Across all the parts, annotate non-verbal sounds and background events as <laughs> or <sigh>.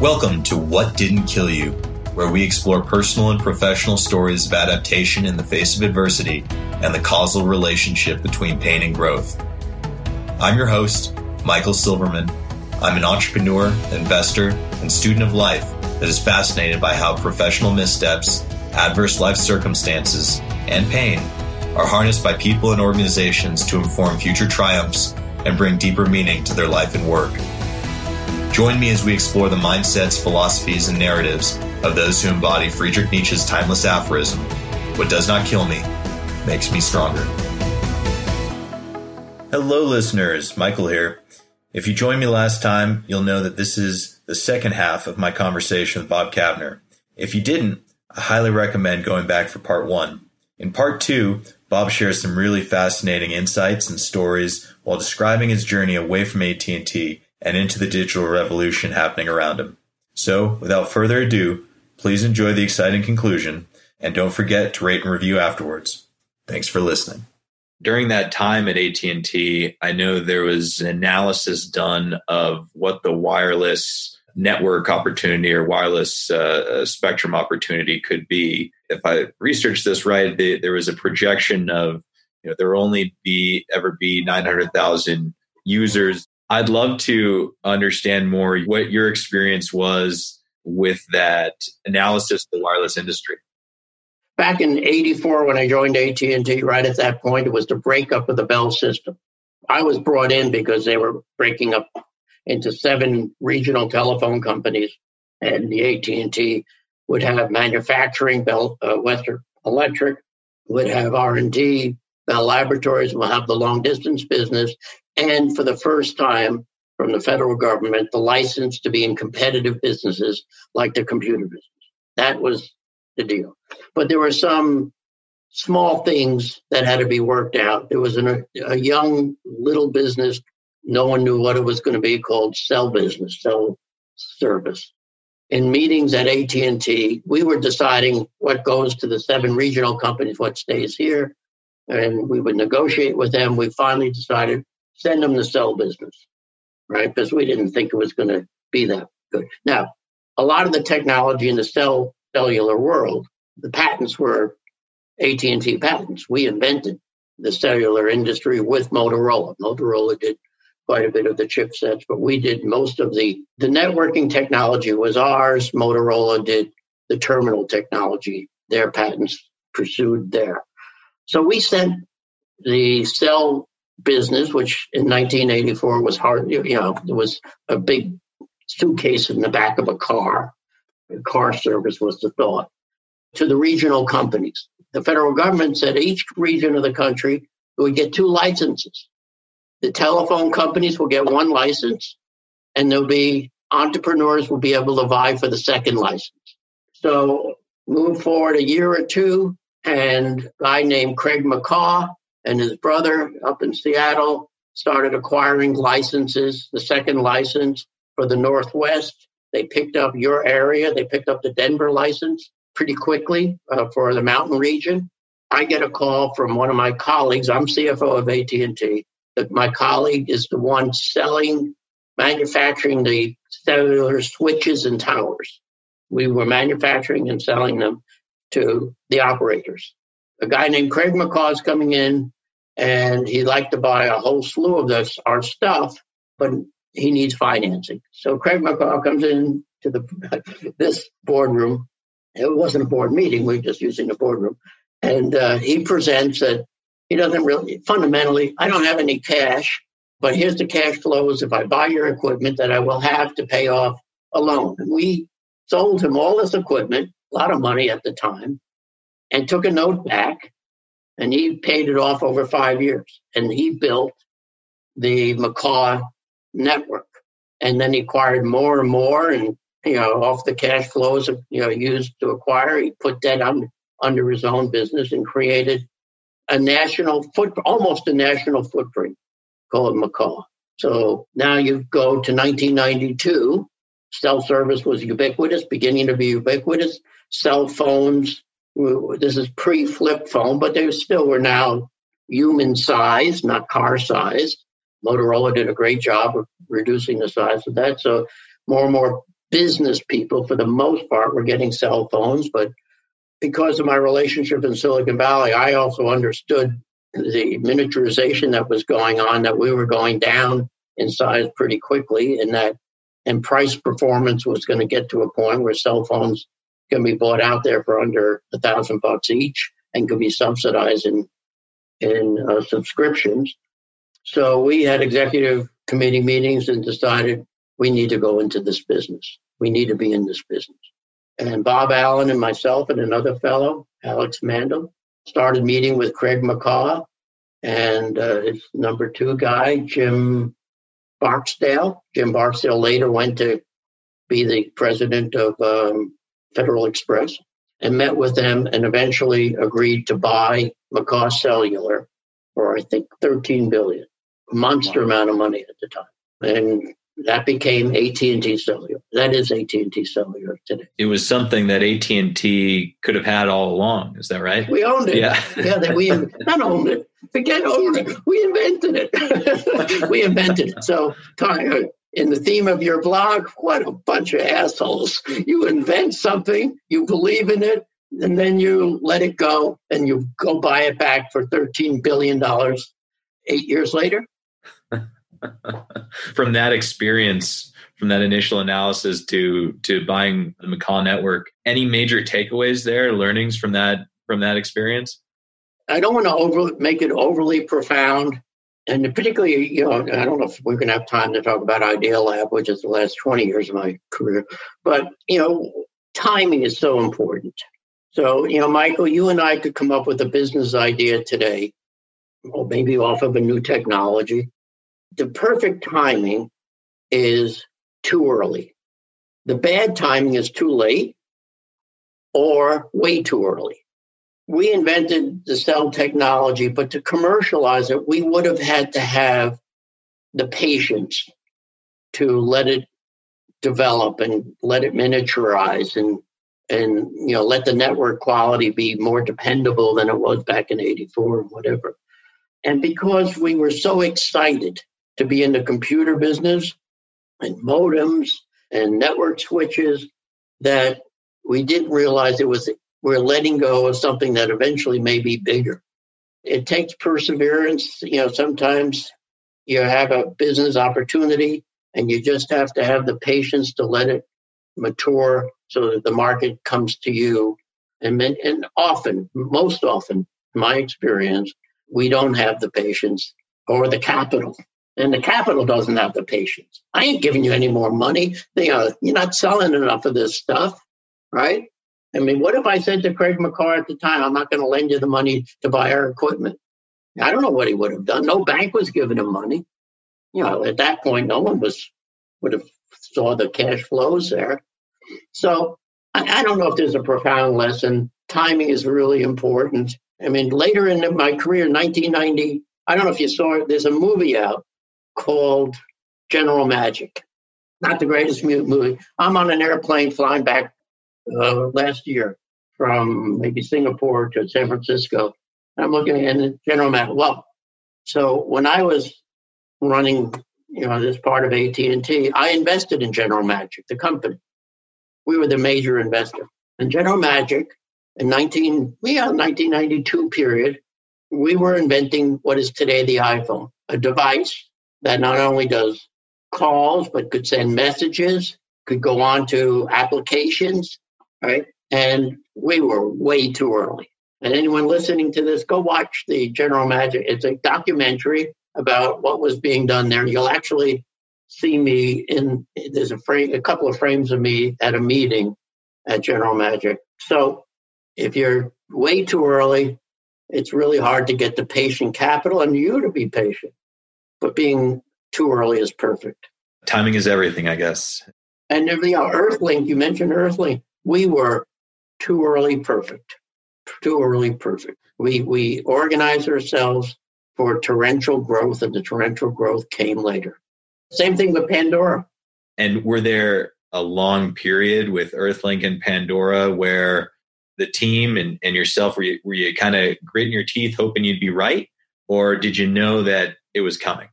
Welcome to What Didn't Kill You, where we explore personal and professional stories of adaptation in the face of adversity and the causal relationship between pain and growth. I'm your host, Michael Silverman. I'm an entrepreneur, investor, and student of life that is fascinated by how professional missteps, adverse life circumstances, and pain are harnessed by people and organizations to inform future triumphs and bring deeper meaning to their life and work. Join me as we explore the mindsets, philosophies, and narratives of those who embody Friedrich Nietzsche's timeless aphorism What does not kill me makes me stronger. Hello, listeners. Michael here. If you joined me last time, you'll know that this is the second half of my conversation with Bob Kavner. If you didn't, I highly recommend going back for part one. In part two, Bob shares some really fascinating insights and stories while describing his journey away from AT&T and into the digital revolution happening around him. So, without further ado, please enjoy the exciting conclusion and don't forget to rate and review afterwards. Thanks for listening. During that time at AT&T, I know there was an analysis done of what the wireless network opportunity or wireless uh, spectrum opportunity could be. If I researched this right, the, there was a projection of you know, there will only be ever be 900,000 users. I'd love to understand more what your experience was with that analysis of the wireless industry. Back in 84 when I joined AT&T, right at that point, it was the breakup of the Bell system. I was brought in because they were breaking up into seven regional telephone companies and the AT&T would have manufacturing, Bell, uh, Western Electric would have R&D, Bell Laboratories will have the long distance business, and for the first time from the federal government, the license to be in competitive businesses like the computer business. That was the deal. But there were some small things that had to be worked out. There was an, a young little business, no one knew what it was going to be called cell business, cell service in meetings at AT&T, we were deciding what goes to the seven regional companies, what stays here, and we would negotiate with them. We finally decided send them the cell business, right? Because we didn't think it was going to be that good. Now, a lot of the technology in the cell cellular world, the patents were AT&T patents. We invented the cellular industry with Motorola. Motorola did quite a bit of the chipsets, but we did most of the the networking technology was ours. Motorola did the terminal technology. Their patents pursued there. So we sent the cell business, which in 1984 was hard, you know, it was a big suitcase in the back of a car. car service was the thought to the regional companies. The federal government said each region of the country would get two licenses the telephone companies will get one license, and there'll be entrepreneurs will be able to vie for the second license. So move forward a year or two, and a guy named Craig McCaw and his brother up in Seattle started acquiring licenses. The second license for the Northwest, they picked up your area. They picked up the Denver license pretty quickly uh, for the mountain region. I get a call from one of my colleagues. I'm CFO of AT&T that my colleague is the one selling, manufacturing the cellular switches and towers. We were manufacturing and selling them to the operators. A guy named Craig McCaw is coming in and he'd like to buy a whole slew of this, our stuff, but he needs financing. So Craig McCaw comes in to the <laughs> this boardroom. It wasn't a board meeting; we were just using the boardroom, and uh, he presents that he doesn't really, fundamentally, I don't have any cash, but here's the cash flows if I buy your equipment that I will have to pay off a loan. And we sold him all this equipment, a lot of money at the time, and took a note back and he paid it off over five years. And he built the McCaw network. And then he acquired more and more and you know, off the cash flows you know used to acquire, he put that on, under his own business and created a national foot, almost a national footprint called McCaw. So now you go to 1992. Cell service was ubiquitous, beginning to be ubiquitous. Cell phones, this is pre flip phone, but they still were now human size, not car size. Motorola did a great job of reducing the size of that. So more and more business people, for the most part, were getting cell phones. But because of my relationship in Silicon Valley, I also understood the miniaturization that was going on, that we were going down in size pretty quickly, and that and price performance was going to get to a point where cell phones can be bought out there for under a thousand bucks each and can be subsidized in in uh, subscriptions. So we had executive committee meetings and decided we need to go into this business. We need to be in this business. And Bob Allen and myself and another fellow, Alex Mandl, started meeting with Craig McCaw and uh, his number two guy, Jim Barksdale. Jim Barksdale later went to be the president of um, Federal Express and met with them and eventually agreed to buy McCaw Cellular for I think 13 billion, monster wow. amount of money at the time. And that became AT&T Cellular. That is AT&T Cellular today. It was something that AT&T could have had all along. Is that right? We owned it. Yeah, yeah. That we not owned it. Forget owned it. We invented it. <laughs> we invented it. So, uh, in the theme of your blog, what a bunch of assholes! You invent something, you believe in it, and then you let it go, and you go buy it back for thirteen billion dollars. Eight years later. <laughs> from that experience, from that initial analysis to to buying the McCaw network, any major takeaways there, learnings from that from that experience? I don't want to over make it overly profound, and particularly, you know, I don't know if we're going to have time to talk about Idealab, which is the last twenty years of my career, but you know, timing is so important. So, you know, Michael, you and I could come up with a business idea today, or maybe off of a new technology, the perfect timing is too early. The bad timing is too late or way too early. We invented the cell technology, but to commercialize it, we would have had to have the patience to let it develop and let it miniaturize and and you know let the network quality be more dependable than it was back in 84 or whatever. And because we were so excited to be in the computer business and modems and network switches that we didn't realize it was we're letting go of something that eventually may be bigger. It takes perseverance. You know, sometimes you have a business opportunity and you just have to have the patience to let it mature so that the market comes to you. And, and often, most often, my experience, we don't have the patience or the capital and the capital doesn't have the patience. I ain't giving you any more money. You know, you're not selling enough of this stuff, right? I mean, what if I said to Craig McCaw at the time, I'm not going to lend you the money to buy our equipment? I don't know what he would have done. No bank was giving him money. You know, at that point, no one was would have saw the cash flows there. So I, I don't know if there's a profound lesson. Timing is really important. I mean, later in my career, 1990, I don't know if you saw it. There's a movie out called General Magic. Not the greatest movie. I'm on an airplane flying back uh, last year from maybe Singapore to San Francisco. I'm looking at General Magic. Well, so when I was running, you know, this part of AT&T, I invested in General Magic, the company. We were the major investor. And General Magic in 19, yeah, 1992 period, we were inventing what is today the iPhone, a device that not only does calls, but could send messages, could go on to applications, right? And we were way too early. And anyone listening to this, go watch the General Magic. It's a documentary about what was being done there. You'll actually see me in there's a frame a couple of frames of me at a meeting at General Magic. So if you're way too early, it's really hard to get the patient capital and you to be patient but being too early is perfect. Timing is everything, I guess. And you know, Earthlink, you mentioned Earthlink. We were too early perfect. Too early perfect. We we organized ourselves for torrential growth, and the torrential growth came later. Same thing with Pandora. And were there a long period with Earthlink and Pandora where the team and, and yourself were you, were you kind of gritting your teeth hoping you'd be right? Or did you know that it was coming?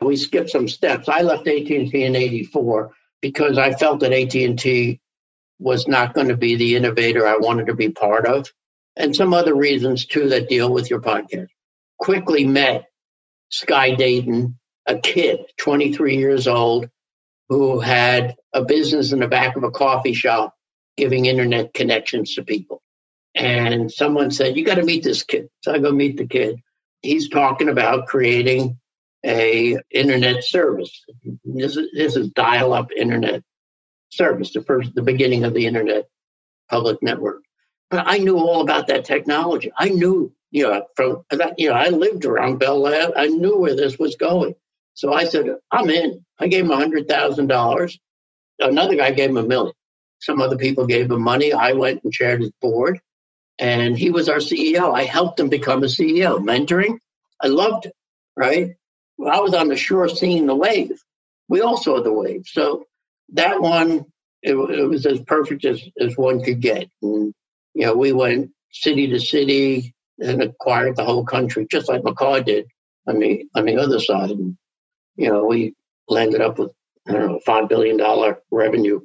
We skipped some steps. I left AT&T in 84 because I felt that AT&T was not going to be the innovator I wanted to be part of, and some other reasons too that deal with your podcast. Quickly met Sky Dayton, a kid, 23 years old, who had a business in the back of a coffee shop giving internet connections to people. And someone said, You got to meet this kid. So I go meet the kid. He's talking about creating a internet service. This is, this is dial up internet service, the first, the beginning of the internet public network. But I knew all about that technology. I knew, you know, from you know, I lived around Bell Lab. I knew where this was going. So I said, I'm in. I gave him a hundred thousand dollars. Another guy gave him a million. Some other people gave him money. I went and chaired his board, and he was our CEO. I helped him become a CEO, mentoring. I loved it, right? Well, I was on the shore seeing the wave. We all saw the wave. So that one, it, it was as perfect as, as one could get. And, you know, we went city to city and acquired the whole country, just like McCaw did on the on the other side. And, you know, we landed up with I don't know five billion dollar revenue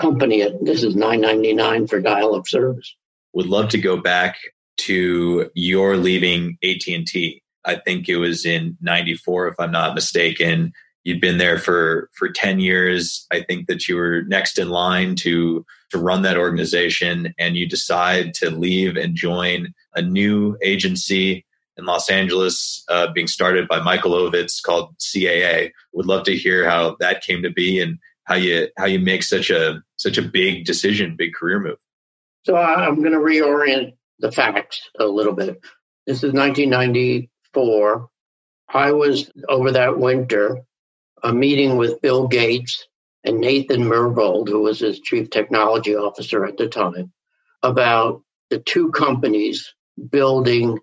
company. At, this is nine ninety nine for dial up service. Would love to go back to your leaving AT and T. I think it was in '94, if I'm not mistaken you'd been there for for 10 years. I think that you were next in line to to run that organization and you decide to leave and join a new agency in los angeles uh, being started by michael ovitz called caa would love to hear how that came to be and how you how you make such a such a big decision big career move. So i'm going to reorient the facts a little bit. This is 1994 i was over that winter a meeting with Bill Gates and Nathan Myhrvold, who was his chief technology officer at the time, about the two companies building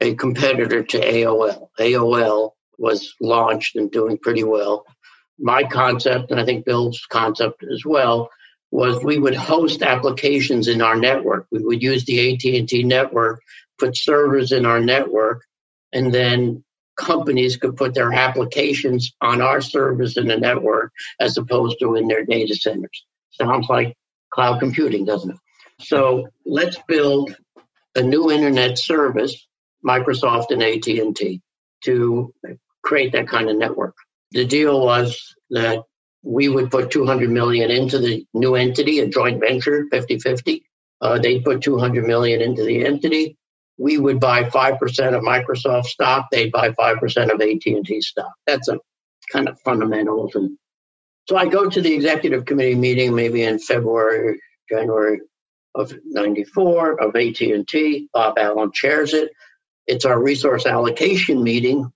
a competitor to AOL. AOL was launched and doing pretty well. My concept, and I think Bill's concept as well, was we would host applications in our network. We would use the AT&T network, put servers in our network, and then companies could put their applications on our service in the network as opposed to in their data centers. Sounds like cloud computing, doesn't it? So let's build a new internet service, Microsoft and AT&T, to create that kind of network. The deal was that we would put 200 million into the new entity, a joint venture, 50-50. Uh, they put 200 million into the entity we would buy 5% of Microsoft stock, they'd buy 5% of AT&T stock. That's a kind of fundamentals. And so I go to the executive committee meeting maybe in February, January of 94 of AT&T. Bob Allen chairs it. It's our resource allocation meeting,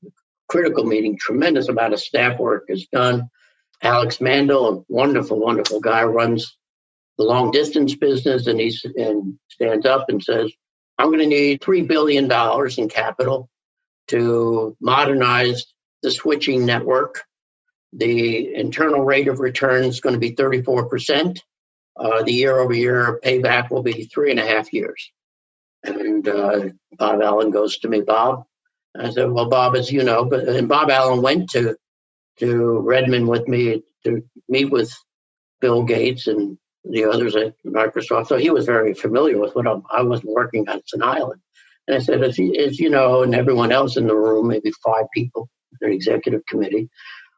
critical meeting. Tremendous amount of staff work is done. Alex Mandl, a wonderful, wonderful guy, runs the long distance business, and he and stands up and says, I'm going to need $3 billion in capital to modernize the switching network. The internal rate of return is going to be 34%. Uh, the year over year payback will be three and a half years. And uh, Bob Allen goes to me, Bob. I said, Well, Bob, as you know, but and Bob Allen went to to Redmond with me to meet with Bill Gates and the others at Microsoft. So he was very familiar with what I was working on. It's an island. And I said, as, as you know, and everyone else in the room, maybe five people, the executive committee,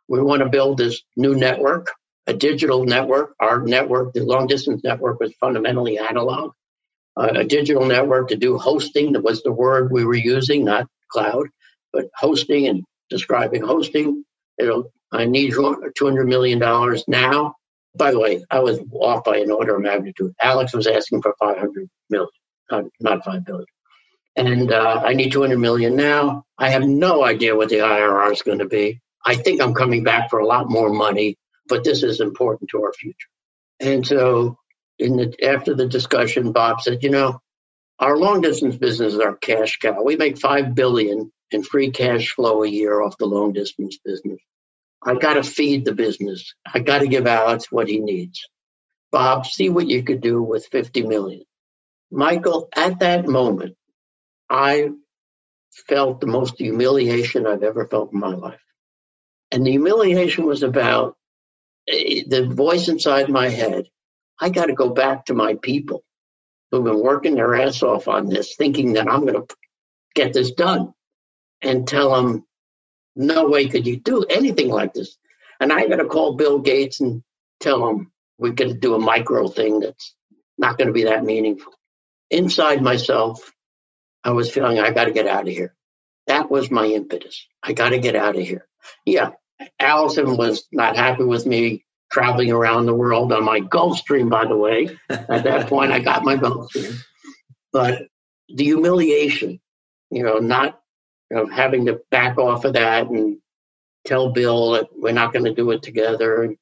we want to build this new network, a digital network. Our network, the long distance network, was fundamentally analog. Uh, a digital network to do hosting, that was the word we were using, not cloud, but hosting and describing hosting. It'll, I need $200 million now by the way, I was off by an order of magnitude. Alex was asking for 500 million, not 5 billion. And uh, I need 200 million now. I have no idea what the IRR is going to be. I think I'm coming back for a lot more money, but this is important to our future. And so, in the, after the discussion, Bob said, "You know, our long distance business is our cash cow. We make five billion in free cash flow a year off the long distance business. I got to feed the business. I got to give Alex what he needs. Bob, see what you could do with 50 million. Michael, at that moment, I felt the most humiliation I've ever felt in my life. And the humiliation was about eh, the voice inside my head, I got to go back to my people who've been working their ass off on this, thinking that I'm going to get this done and tell them, no way could you do anything like this. And I got to call Bill Gates and tell him we're going to do a micro thing that's not going to be that meaningful. Inside myself, I was feeling I got to get out of here. That was my impetus. I got to get out of here. Yeah, Allison was not happy with me traveling around the world on my Gulfstream, by the way. At that point, I got my Gulfstream. But the humiliation, you know, not know, having to back off of that and tell Bill that we're not going to do it together.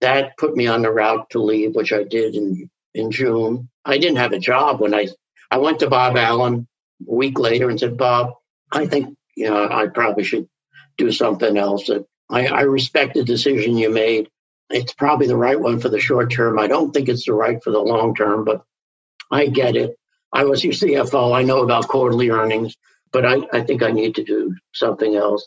That put me on the route to leave, which I did in, in June. I didn't have a job when I I went to Bob Allen a week later and said, Bob, I think you know I probably should do something else. That I, I respect the decision you made. It's probably the right one for the short term. I don't think it's the right for the long term, but I get it. I was your CFO. I know about quarterly earnings, but I, I think I need to do something else.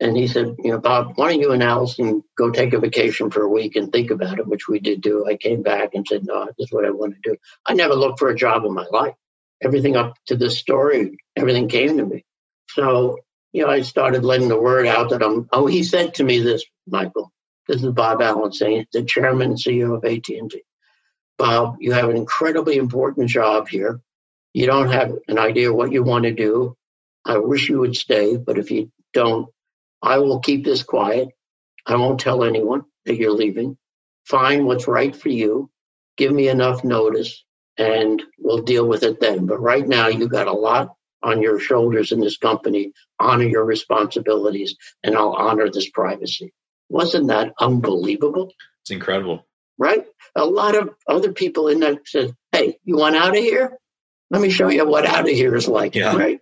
And he said, you know, Bob, why don't you and Allison go take a vacation for a week and think about it, which we did do. I came back and said, no, this is what I want to do. I never looked for a job in my life. Everything up to this story, everything came to me. So, you know, I started letting the word out that I'm, oh, he said to me this, Michael, this is Bob Allen saying, the chairman and CEO of AT&T. Bob, you have an incredibly important job here. You don't have an idea what you want to do. I wish you would stay, but if you don't, I will keep this quiet. I won't tell anyone that you're leaving. Find what's right for you. Give me enough notice and we'll deal with it then. But right now, you've got a lot on your shoulders in this company. Honor your responsibilities and I'll honor this privacy. Wasn't that unbelievable? It's incredible. Right? A lot of other people in that said, Hey, you want out of here? Let me show you what out of here is like. Yeah. Right?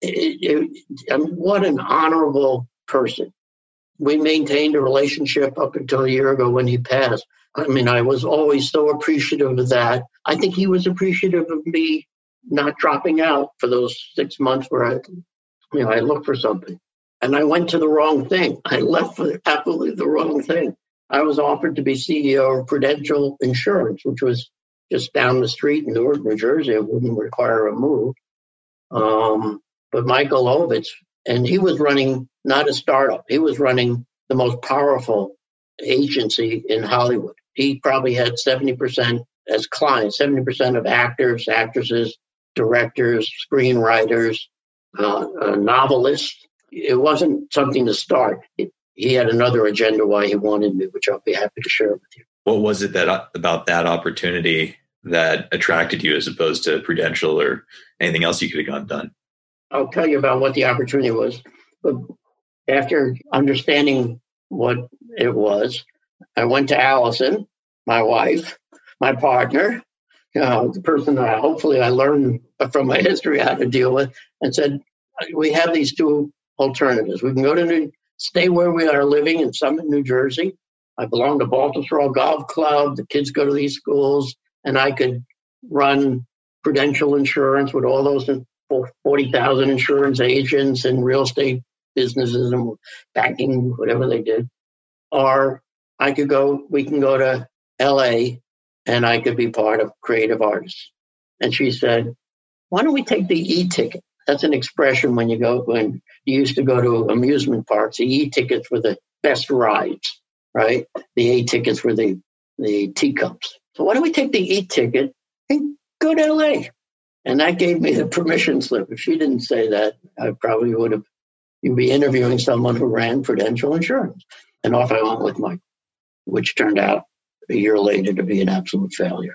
It, it, it, what an honorable person. We maintained a relationship up until a year ago when he passed. I mean, I was always so appreciative of that. I think he was appreciative of me not dropping out for those six months where I, you know, I looked for something. And I went to the wrong thing. I left for absolutely the wrong thing. I was offered to be CEO of Prudential Insurance, which was just down the street in Newark, New Jersey. It wouldn't require a move. Um, but Michael Ovitz, and he was running not a startup, he was running the most powerful agency in Hollywood. He probably had 70% as clients, 70% of actors, actresses, directors, screenwriters, uh, uh, novelists. It wasn't something to start. It, he had another agenda why he wanted me, which I'll be happy to share with you. What was it that about that opportunity that attracted you as opposed to Prudential or anything else you could have gotten done? I'll tell you about what the opportunity was. But after understanding what it was, I went to Allison, my wife, my partner, uh, the person that hopefully I learned from my history how to deal with, and said, "We have these two alternatives. We can go to New, stay where we are living in Summit, New Jersey. I belong to Baltusrol Golf Club. The kids go to these schools, and I could run Prudential Insurance with all those 40,000 insurance agents and real estate businesses and banking, whatever they did. Or I could go, we can go to LA and I could be part of creative artists. And she said, why don't we take the e-ticket? That's an expression when you go, when you used to go to amusement parks, the e-tickets were the best rides, right? The A tickets were the, the teacups. So why don't we take the e-ticket and go to LA? And that gave me the permission slip. If she didn't say that, I probably would have, you'd be interviewing someone who ran Prudential Insurance. And off I went with Mike, which turned out a year later to be an absolute failure.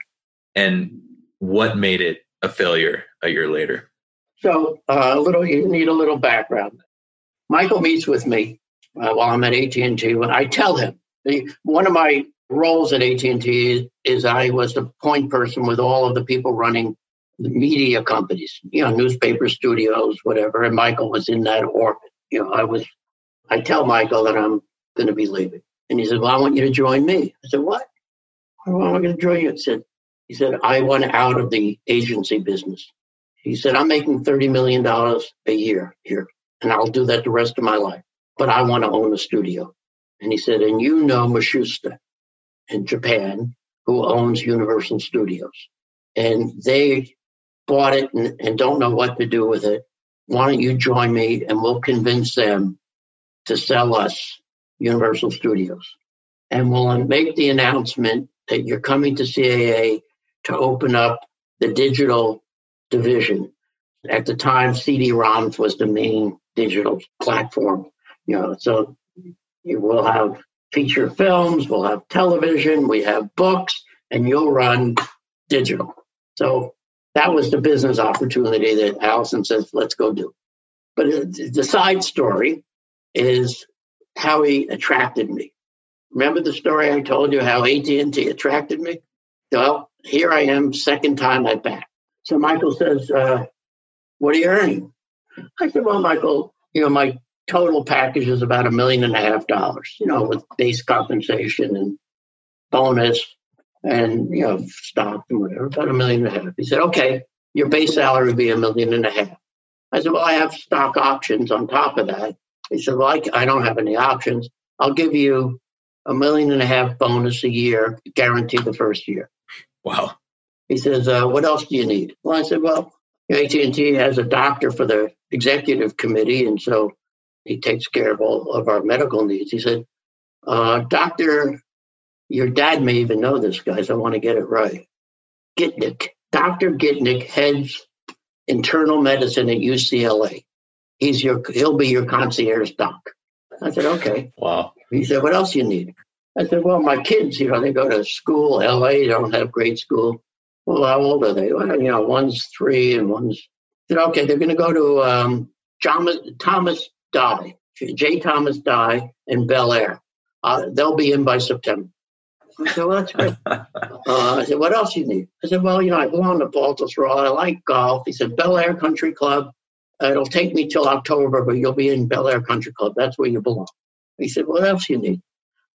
And what made it a failure a year later? So uh, a little, you need a little background. Michael meets with me uh, while I'm at AT&T. When I tell him, the, one of my roles at AT&T is I was the point person with all of the people running media companies, you know, newspaper studios, whatever. And Michael was in that orbit. You know, I was, I tell Michael that I'm going to be leaving. And he said, Well, I want you to join me. I said, What? Why am I going to join you? He said, he said, I want out of the agency business. He said, I'm making $30 million a year here, and I'll do that the rest of my life. But I want to own a studio. And he said, and you know Matsushita. in Japan who owns Universal Studios. And they bought it and, and don't know what to do with it. Why don't you join me and we'll convince them to sell us Universal Studios? And we'll make the announcement that you're coming to CAA to open up the digital division. At the time, CD-ROMs was the main digital platform. You know, so you will have feature films, we'll have television, we have books, and you'll run digital. So that was the business opportunity that Allison says, let's go do. But the side story is how he attracted me. Remember the story I told you how AT&T attracted me? Well, here I am, second time at bat. So Michael says, uh, what are you earning? I said, well, Michael, you know, my total package is about a million and a half dollars, you know, with base compensation and bonus and, you know, stock and whatever, about a million and a half. He said, okay, your base salary would be a million and a half. I said, well, I have stock options on top of that. He said, well, I, I don't have any options. I'll give you a million and a half bonus a year, guaranteed the first year. Wow. He says, uh, what else do you need? Well, I said, well, AT&T has a doctor for the executive committee, and so he takes care of all of our medical needs. He said, uh, Doctor, your dad may even know this, guys. I want to get it right. Gitnick. Dr. Gitnick heads internal medicine at UCLA. He's your, he'll be your concierge doc. I said, okay. Wow. He said, what else you need? I said, well, my kids, you know, they go to school, LA, they don't have great school. Well, how old are they? Well, you know, one's three and one's, I said, okay, they're going to go to um, Thomas, Thomas Dye, J. Thomas Dye in Bel Air. Uh, they'll be in by September. I said, well, that's great. uh, I said, what else you need? I said, well, you know, I belong to Baltusrol. I like golf. He said, Bel Air Country Club. Uh, it'll take me till October, but you'll be in Bel Air Country Club. That's where you belong. He said, what else you need?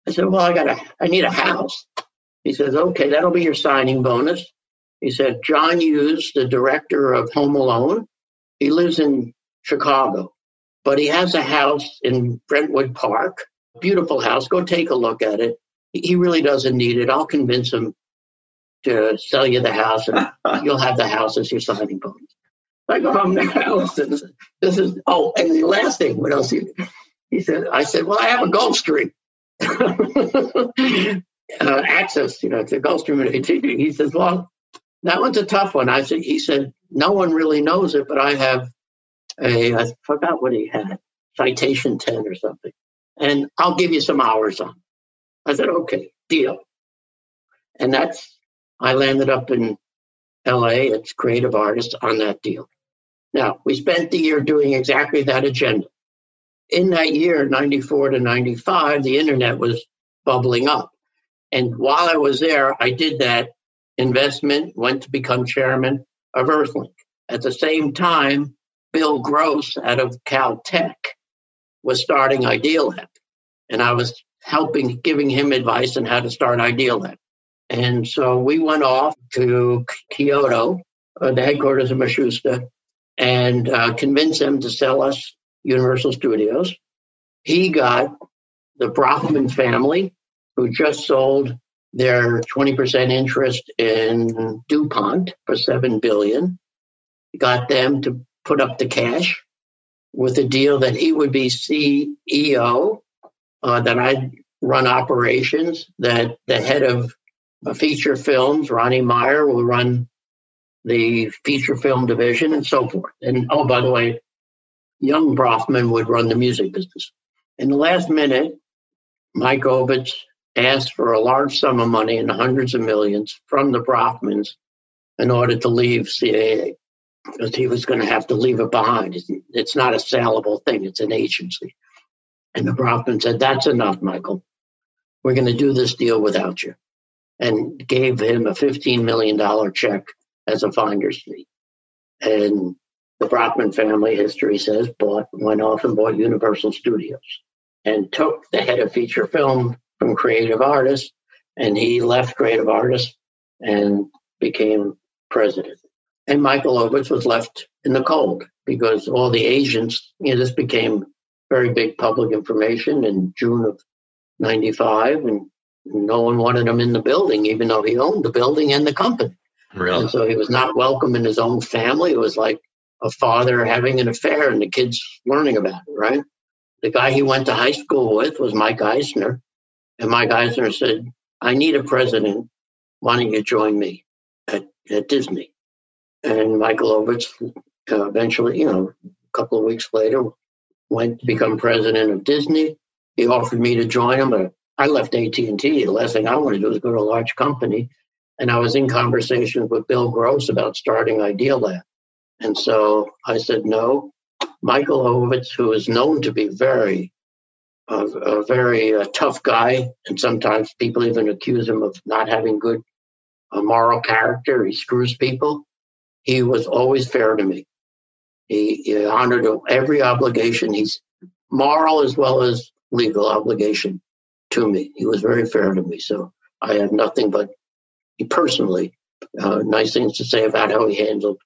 I said, well, I got a, I need a house. He says, okay, that'll be your signing bonus. He said, John Hughes, the director of Home Alone, he lives in Chicago, but he has a house in Brentwood Park, beautiful house. Go take a look at it. He really doesn't need it. I'll convince him to sell you the house and <laughs> you'll have the house as your signing bonus. I go home now. <laughs> This is, oh, and the last thing, what else? He, he said, I said, well, I have a Gulfstream. <laughs> uh, access, you know, to Gulfstream at AT&T. He says, well, that one's a tough one. I said, he said, no one really knows it, but I have a, I forgot what he had, citation 10 or something. And I'll give you some hours on. I said, okay, deal. And that's, I landed up in LA. It's creative artists on that deal. Now, we spent the year doing exactly that agenda. In that year, 94 to 95, the internet was bubbling up. And while I was there, I did that investment, went to become chairman of Earthlink. At the same time, Bill Gross out of Caltech was starting Idealab. And I was helping, giving him advice on how to start Idealab. And so we went off to Kyoto, uh, the headquarters of Matsushita, and uh, convinced them to sell us Universal Studios. He got the Bronfman family, who just sold their 20% interest in DuPont for 7 billion, got them to put up the cash with a deal that he would be CEO, uh, that I'd run operations, that the head of feature films, Ronnie Meyer, will run the feature film division and so forth. And oh, by the way, young Bronfman would run the music business. In the last minute, Mike Ovitz asked for a large sum of money in the hundreds of millions from the Bronfmans in order to leave CAA because he was going to have to leave it behind. It's not a saleable thing, it's an agency. And the Bronfman said, That's enough, Michael. We're going to do this deal without you. And gave him a $15 million check as a finder's fee. And the Bronfman family, history says, bought, went off and bought Universal Studios and took the head of feature film from Creative Artists, and he left Creative Artists and became president. And Michael Ovitz was left in the cold because all the agents, you know, this became very big public information in June of 95. And no one wanted him in the building, even though he owned the building and the company. Really? And so he was not welcome in his own family. It was like a father having an affair and the kids learning about it, right? The guy he went to high school with was Mike Eisner. And Mike Eisner said, I need a president. Why don't you join me at, at Disney? And Michael Ovitz uh, eventually, you know, a couple of weeks later, went to become president of Disney. He offered me to join him, but I left AT&T. The last thing I wanted to do was go to a large company. And I was in conversations with Bill Gross about starting Idealab. And so I said no. Michael Ovitz, who is known to be very, uh, a very uh, tough guy, and sometimes people even accuse him of not having good uh, moral character. He screws people. He was always fair to me. He, he honored every obligation. He's moral as well as legal obligation to me. He was very fair to me. So I have nothing but personally uh, nice things to say about how he handled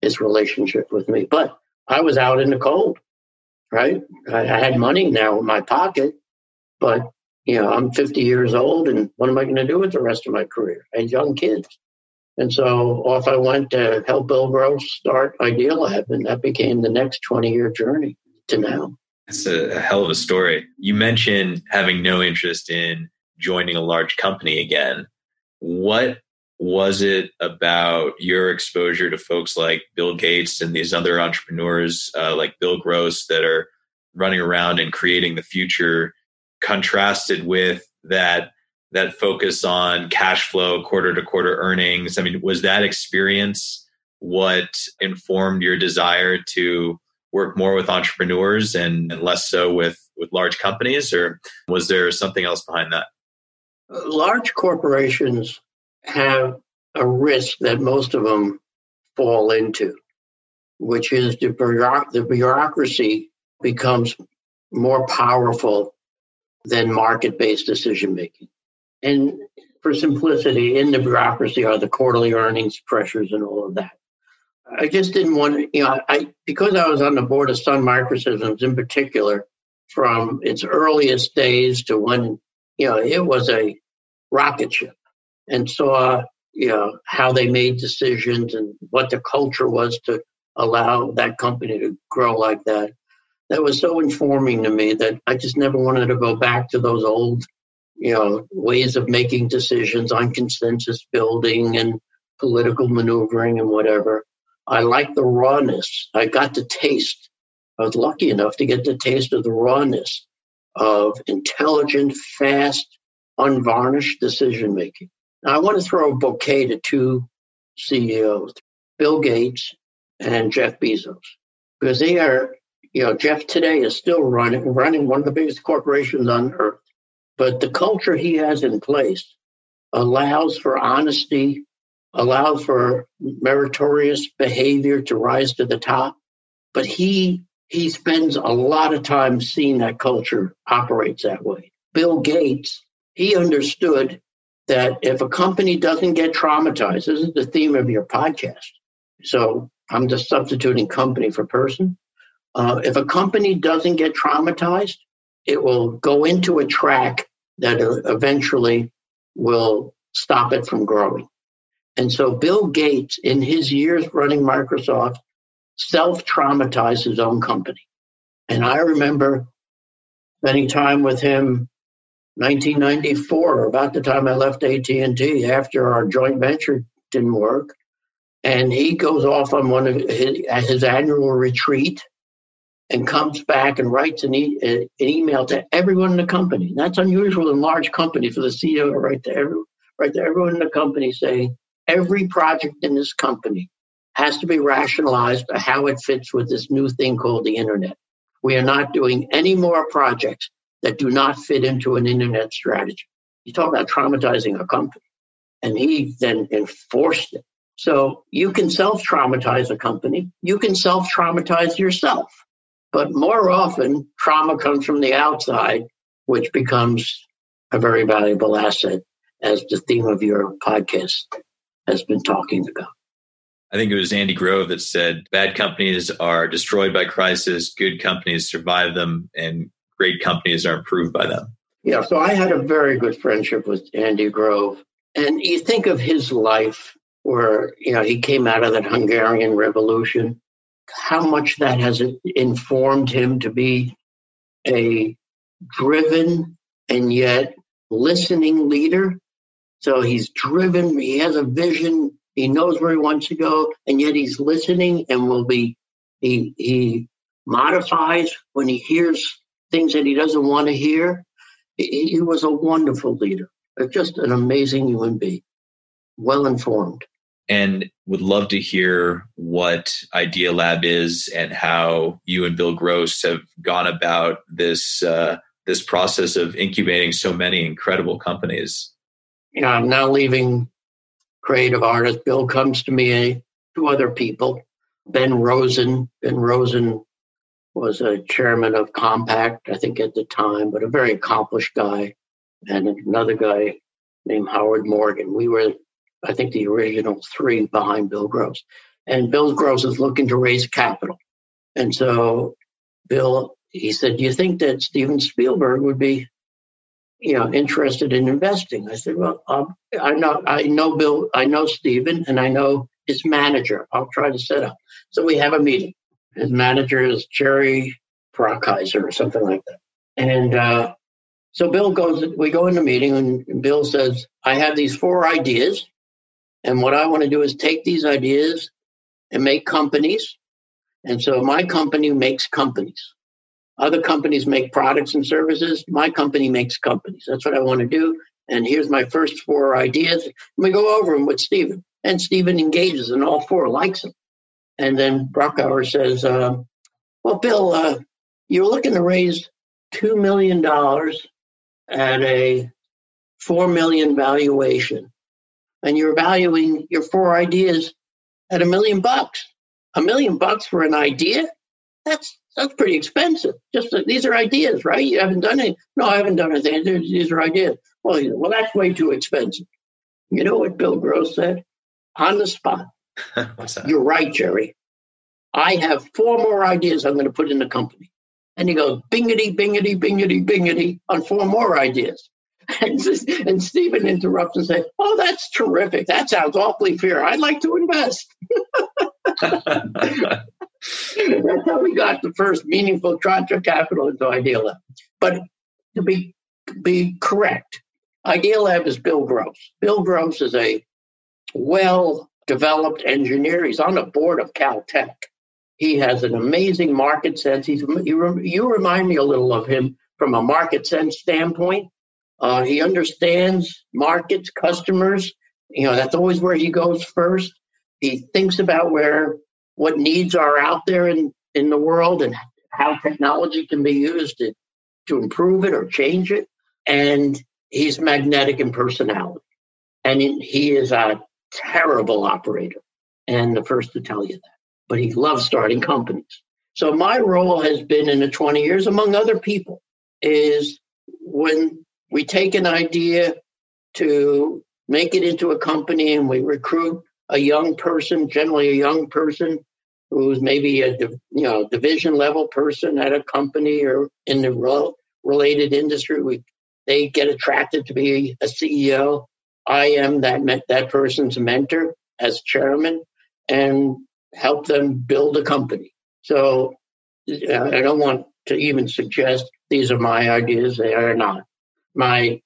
his relationship with me. But I was out in the cold, right? I, I had money now in my pocket, but you know, I'm 50 years old, and what am I going to do with the rest of my career? Had young kids. And so off I went to help Bill Gross start Idealab, and that became the next 20 year journey to now. It's a, a hell of a story. You mentioned having no interest in joining a large company again. What was it about your exposure to folks like Bill Gates and these other entrepreneurs uh, like Bill Gross that are running around and creating the future, contrasted with that that focus on cash flow, quarter to quarter earnings? I mean, was that experience what informed your desire to work more with entrepreneurs and, and less so with with large companies, or was there something else behind that? Large corporations have a risk that most of them fall into, which is the, bureauc- the bureaucracy becomes more powerful than market based decision making. And for simplicity, in the bureaucracy are the quarterly earnings pressures and all of that. I just didn't want you know, I because I was on the board of Sun Microsystems in particular, from its earliest days to when, you know, it was a rocket ship and saw you know how they made decisions and what the culture was to allow that company to grow like that that was so informing to me that i just never wanted to go back to those old you know ways of making decisions on consensus building and political maneuvering and whatever. I like the rawness. I got the taste. I was lucky enough to get the taste of the rawness of intelligent fast unvarnished decision making. I want to throw a bouquet to two CEOs, Bill Gates and Jeff Bezos, because they are, you know, Jeff today is still running running one of the biggest corporations on earth. But the culture he has in place allows for honesty, allows for meritorious behavior to rise to the top. But he he spends a lot of time seeing that culture operates that way. Bill Gates, he understood that if a company doesn't get traumatized, this is the theme of your podcast. So I'm just substituting company for person. Uh, if a company doesn't get traumatized, it will go into a track that uh, eventually will stop it from growing. And so Bill Gates, in his years running Microsoft, self traumatized his own company. And I remember spending time with him 1994, about the time I left AT&T, after our joint venture didn't work, and he goes off on one of his, his annual retreat and comes back and writes an, e- an, email to everyone in the company. That's unusual in large companies for the CEO to write to every, write to everyone in the company saying every project in this company has to be rationalized how it fits with this new thing called the internet. We are not doing any more projects that do not fit into an internet strategy. You talk about traumatizing a company. And he then enforced it. So you can self traumatize a company, you can self traumatize yourself. But more often, trauma comes from the outside, which becomes a very valuable asset, as the theme of your podcast has been talking about. I think it was Andy Grove that said bad companies are destroyed by crisis, good companies survive them, and great companies are improved by them. Yeah, so I had a very good friendship with Andy Grove. And you think of his life where, you know, he came out of that Hungarian Revolution, how much that has informed him to be a driven and yet listening leader. So he's driven, he has a vision, he knows where he wants to go, and yet he's listening and will be, he, he modifies when he hears things that he doesn't want to hear. He, he was a wonderful leader, just an amazing human being, well informed. And would love to hear what Idealab is and how you and Bill Gross have gone about this uh, this process of incubating so many incredible companies. Yeah, I'm now leaving creative artist. Bill comes to me, two other people. Ben Rosen. Ben Rosen was a chairman of Compaq, I think at the time, but a very accomplished guy. And another guy named Howard Morgan. We were, I think, the original three behind Bill Gross. And Bill Gross is looking to raise capital. And so Bill he said, "Do you think that Steven Spielberg would be, you know, interested in investing?" I said, "Well, um, I know, I know Bill, I know Steven, and I know his manager. I'll try to set up." So we have a meeting. His manager is Jerry Brockheiser or something like that, and uh, so Bill goes. We go in the meeting, and Bill says, "I have these four ideas, and what I want to do is take these ideas and make companies." And so my company makes companies. Other companies make products and services. My company makes companies. That's what I want to do. And here's my first four ideas. And we go over them with Stephen. And Stephen engages in all four, likes them. And then Brockheiser says, uh, Well, Bill, uh, you're looking to raise $2 million at a 4 million valuation. And you're valuing your four ideas at a million bucks. A million bucks for an idea? That's that's pretty expensive. Just uh, these are ideas, right? You haven't done it. No, I haven't done anything. These are ideas. Well, well, that's way too expensive. You know what Bill Gross said on the spot? <laughs> What's that? You're right, Jerry. I have four more ideas I'm going to put in the company. And he goes, bingity, bingity, bingity, bingity on four more ideas. <laughs> And, and Stephen interrupts and says, Oh, that's terrific. That sounds awfully fair. I'd like to invest. <laughs> That's how we got the first meaningful tranche of capital into Idea. But to be be correct, Idealab is Bill Gross. Bill Gross is a well developed engineer. He's on the board of Caltech. He has an amazing market sense. He's you, you remind me a little of him from a market sense standpoint. Uh, he understands markets, customers. You know that's always where he goes first. He thinks about where what needs are out there in, in the world and how technology can be used to, to improve it or change it. And he's magnetic in personality. And he is a terrible operator and the first to tell you that. But he loves starting companies. So my role has been in the 20 years, among other people, is when we take an idea to make it into a company and we recruit a young person, generally a young person, who's maybe a you know division level person at a company or in the related industry. We they get attracted to be a CEO. I am that that person's mentor as chairman and help them build a company. So uh, I don't want to even suggest these are my ideas. They are not. My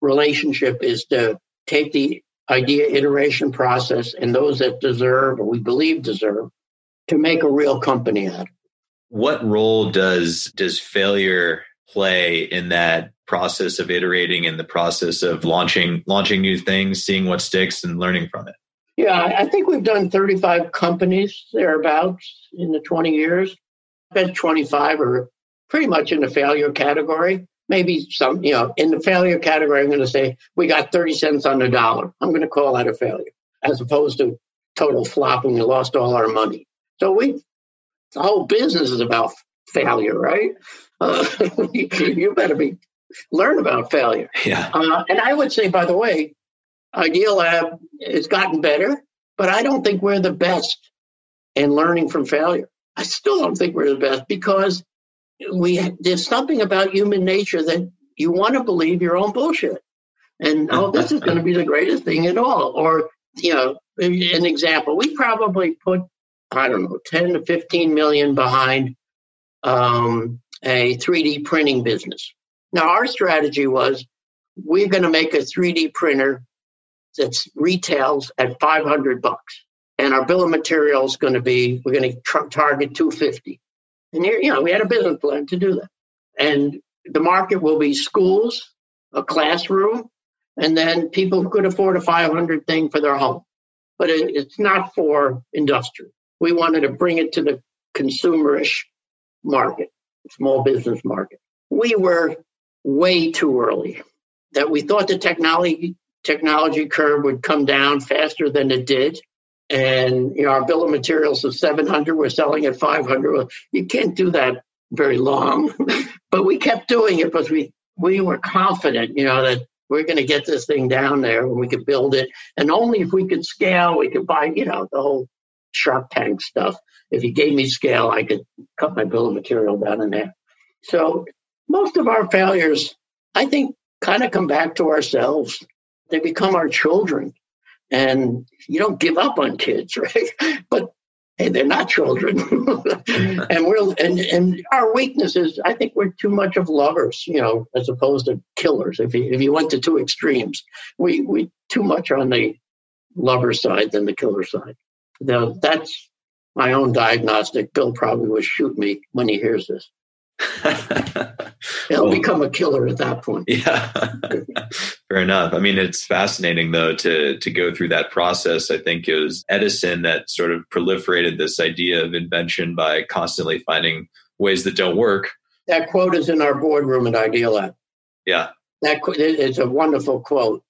relationship is to take the idea iteration process and those that deserve or we believe deserve to make a real company out of it. What role does does failure play in that process of iterating in the process of launching launching new things, seeing what sticks and learning from it? Yeah, I think we've done 35 companies thereabouts in the 20 years. I bet 25 are pretty much in the failure category. Maybe some, you know, in the failure category, I'm going to say we got 30 cents on the dollar. I'm going to call that a failure as opposed to total flop and we lost all our money. So we, the whole business is about failure, right? Uh, <laughs> you better be learn about failure. Yeah. Uh, and I would say, by the way, Idealab has gotten better, but I don't think we're the best in learning from failure. I still don't think we're the best because we there's something about human nature that you want to believe your own bullshit. And oh, this is going to be the greatest thing at all. Or, you know, an example, we probably put, I don't know, 10 to 15 million behind um, a 3D printing business. Now, our strategy was we're going to make a 3D printer that retails at 500 bucks. And our bill of materials going to be, we're going to target 250. And you know, we had a business plan to do that. And the market will be schools, a classroom, and then people could afford a 500 thing for their home. But it, it's not for industry. We wanted to bring it to the consumerish market, small business market. We were way too early. That we thought the technology technology curve would come down faster than it did. And you know, our bill of materials is 700. We're selling at 500. You can't do that very long, <laughs> but we kept doing it because we we were confident, you know, that we're going to get this thing down there and we could build it. And only if we could scale, we could buy, you know, the whole Shark Tank stuff. If you gave me scale, I could cut my bill of material down in there. So most of our failures, I think, kind of come back to ourselves. They become our children. And you don't give up on kids, <laughs> right? But hey, they're not children. <laughs> and we're and, and our weakness is I think we're too much of lovers, you know, as opposed to killers. If you if you went to two extremes, we we too much on the lover side than the killer side. Now that's my own diagnostic. Bill probably would shoot me when he hears this. <laughs> He'll well, become a killer at that point. <laughs> Yeah, fair enough. I mean, it's fascinating though to to go through that process. I think it was Edison that sort of proliferated this idea of invention by constantly finding ways that don't work. That quote is in our boardroom at Idealab. Yeah, that it's a wonderful quote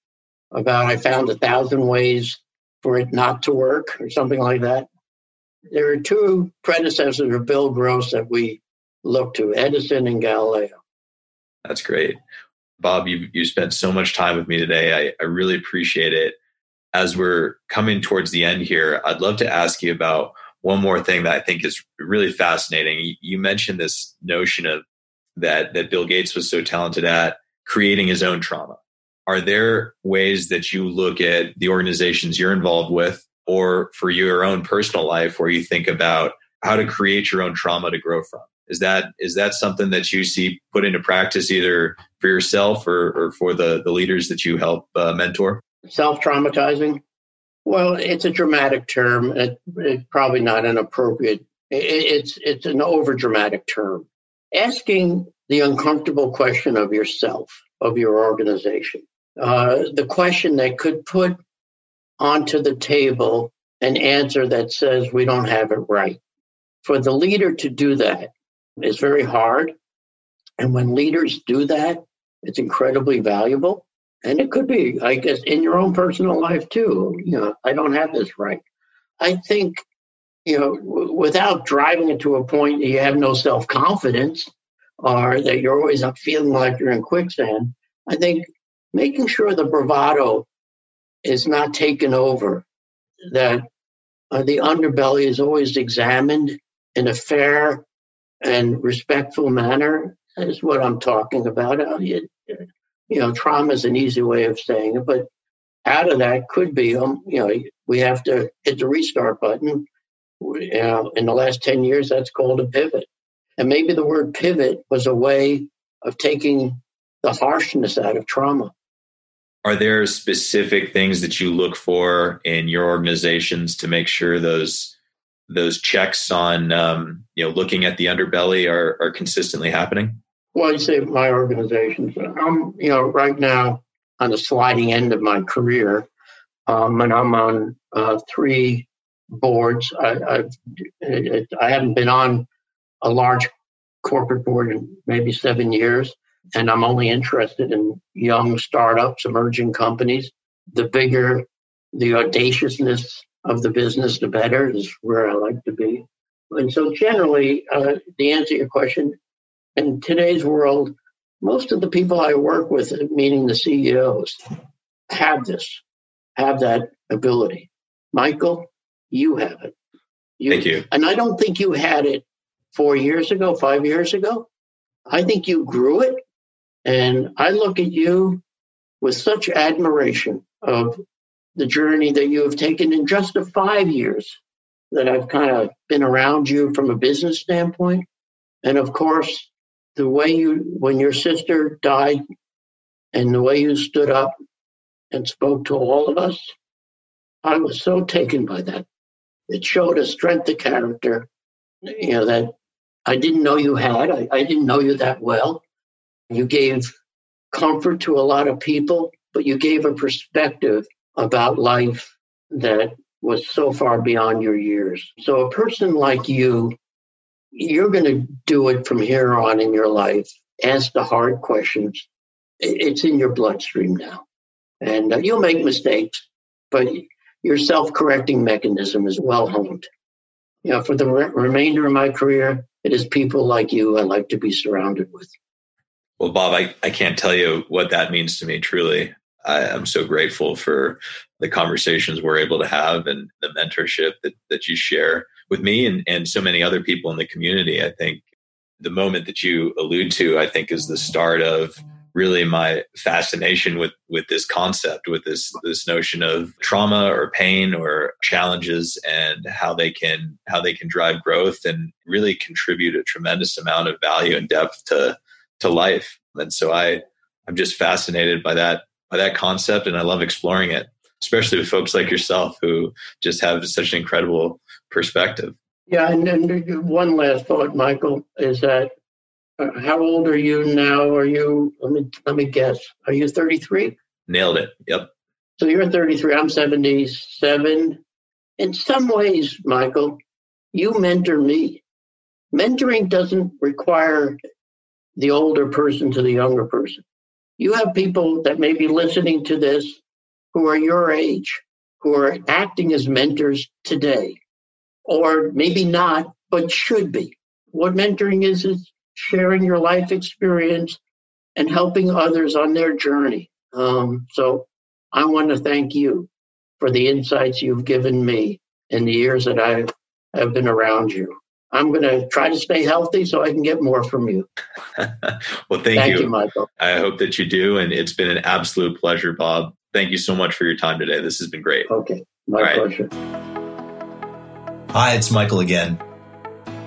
about I found a thousand ways for it not to work or something like that. There are two predecessors of Bill Gross that we look to Edison and Galileo. That's great. Bob, you, you spent so much time with me today. I, I really appreciate it. As we're coming towards the end here, I'd love to ask you about one more thing that I think is really fascinating. You, mentioned this notion of that that Bill Gates was so talented at creating his own trauma. Are there ways that you look at the organizations you're involved with or for your own personal life where you think about how to create your own trauma to grow from? Is that is that something that you see put into practice either for yourself or, or for the, the leaders that you help uh, mentor? Self traumatizing. Well, it's a dramatic term. It, it's probably not an appropriate. It, it's it's an over dramatic term. Asking the uncomfortable question of yourself, of your organization, uh, the question that could put onto the table an answer that says we don't have it right. For the leader to do that, is very hard. And when leaders do that, it's incredibly valuable. And it could be, I guess, in your own personal life too. You know, I don't have this right. I think, you know, w- without driving it to a point that you have no self confidence or that you're always feeling like you're in quicksand, I think making sure the bravado is not taken over, that uh, the underbelly is always examined in a fair and respectful manner is what I'm talking about. You, you know, trauma is an easy way of saying it, but out of that could be, um, you know, we have to hit the restart button. You know, in the last 10 years, that's called a pivot. And maybe the word pivot was a way of taking the harshness out of trauma. Are there specific things that you look for in your organizations to make sure those those checks on um, you know looking at the underbelly are, are consistently happening? Well, you say my organization. I'm you know right now on the sliding end of my career, um, and I'm on uh, three boards. I, I've, I haven't been on a large corporate board in maybe seven years, and I'm only interested in young startups, emerging companies. The bigger the audaciousness of the business, the better is where I like to be. And so, generally, uh, the answer to your question, in today's world, most of the people I work with, meaning the CEOs, have this, have that ability. Michael, you have it. You, Thank you. And I don't think you had it four years ago, five years ago. I think you grew it And I look at you with such admiration of the journey that you have taken in just the five years that I've kind of been around you from a business standpoint. And of course, the way you, when your sister died and the way you stood up and spoke to all of us, I was so taken by that. It showed a strength of character, you know, that I didn't know you had. I, I didn't know you that well. You gave comfort to a lot of people, but you gave a perspective about life that was so far beyond your years. So, a person like you, you're going to do it from here on in your life. Ask the hard questions. It's in your bloodstream now. And uh, you'll make mistakes, but your self correcting mechanism is well honed. You know, for the re- remainder of my career, it is people like you I like to be surrounded with. Well, Bob, I, I can't tell you what that means to me truly. I am so grateful for the conversations we're able to have and the mentorship that, that you share with me and, and so many other people in the community. I think the moment that you allude to, I think, is the start of really my fascination with with this concept with this this notion of trauma or pain or challenges and how they can how they can drive growth and really contribute a tremendous amount of value and depth to to life and so i i'm just fascinated by that by that concept and i love exploring it especially with folks like yourself who just have such an incredible perspective yeah and then one last thought michael is that uh, how old are you now? Are you? Let me let me guess. Are you 33? Nailed it. Yep. So you're 33. I'm 77. In some ways, Michael, you mentor me. Mentoring doesn't require the older person to the younger person. You have people that may be listening to this who are your age, who are acting as mentors today, or maybe not, but should be. What mentoring is is sharing your life experience and helping others on their journey. Um, so I want to thank you for the insights you've given me in the years that I have been around you. I'm going to try to stay healthy so I can get more from you. <laughs> well, thank, thank you. you, Michael. I hope that you do. And it's been an absolute pleasure, Bob. Thank you so much for your time today. This has been great. Okay. My All pleasure. Right. Hi, it's Michael again.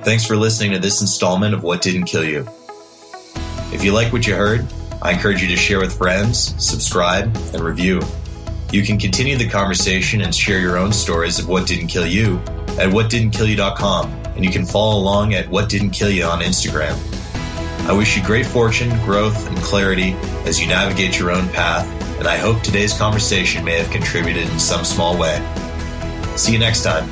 Thanks for listening to this installment of What Didn't Kill You. If you like what you heard, I encourage you to share with friends, subscribe, and review. You can continue the conversation and share your own stories of what didn't kill you at whatdidn'tkillyou.com, and you can follow along at What Didn't Kill You on Instagram. I wish you great fortune, growth, and clarity as you navigate your own path, and I hope today's conversation may have contributed in some small way. See you next time.